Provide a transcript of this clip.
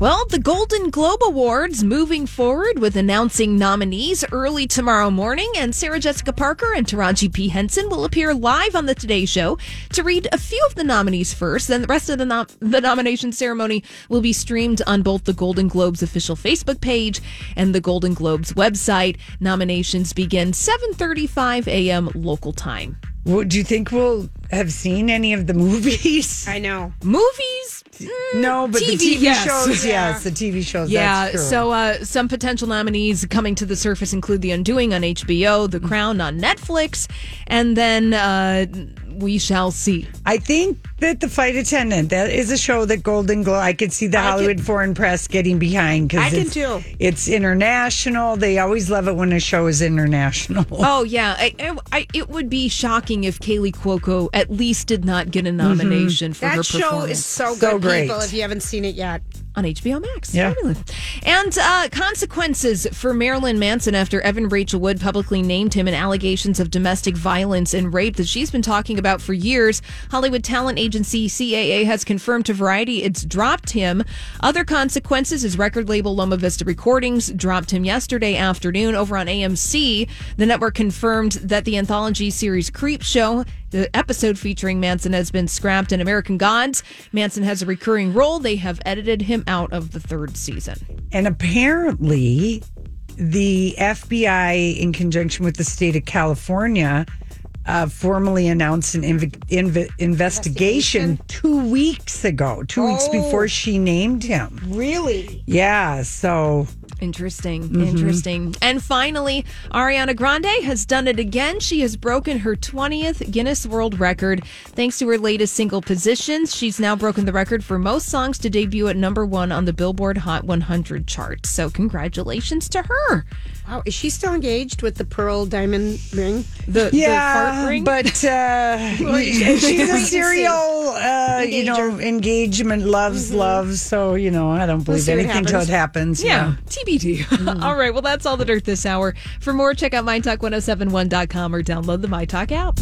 Well, the Golden Globe Awards moving forward with announcing nominees early tomorrow morning, and Sarah Jessica Parker and Taraji P. Henson will appear live on the Today Show to read a few of the nominees first. Then the rest of the, nom- the nomination ceremony will be streamed on both the Golden Globes official Facebook page and the Golden Globes website. Nominations begin 7:35 a.m. local time. Well, do you think we'll have seen any of the movies? I know. Movies? No, but the TV, TV yes. shows, yes, the TV shows. Yeah, that's true. so uh, some potential nominees coming to the surface include The Undoing on HBO, The Crown on Netflix, and then uh, we shall see. I think that the flight attendant that is a show that Golden Globe. I could see the I Hollywood can- Foreign Press getting behind because I can it's, too. It's international. They always love it when a show is international. Oh yeah, I, I, I, it would be shocking if Kaley Cuoco at least did not get a mm-hmm. nomination for her That show performance. is so So good, great. people, if you haven't seen it yet. On HBO Max. Yeah. Fabulous. And uh, consequences for Marilyn Manson after Evan Rachel Wood publicly named him in allegations of domestic violence and rape that she's been talking about for years. Hollywood talent agency CAA has confirmed to Variety it's dropped him. Other consequences is record label Loma Vista Recordings dropped him yesterday afternoon over on AMC. The network confirmed that the anthology series Creepshow the episode featuring Manson has been scrapped in American Gods. Manson has a recurring role. They have edited him out of the third season. And apparently, the FBI, in conjunction with the state of California, uh, formally announced an inv- inv- investigation two weeks ago, two weeks Oh. before she named him. Really? Yeah, so Interesting. Interesting. And finally, Ariana Grande has done it again. She has broken her 20th Guinness World Record thanks to her latest single positions. She's now broken the record for most songs to debut at number one on the Billboard Hot 100 chart. So, congratulations to her. Wow. Is she still engaged with the pearl diamond ring? The, the yeah, fart ring. but uh, she's a serial, uh, you know, engagement, loves, loves. So you know, I don't believe what anything till it happens. happens. Yeah, TBD. All right. Well, that's all the dirt this hour. For more, check out mytalk1071.com or download the MyTalk app.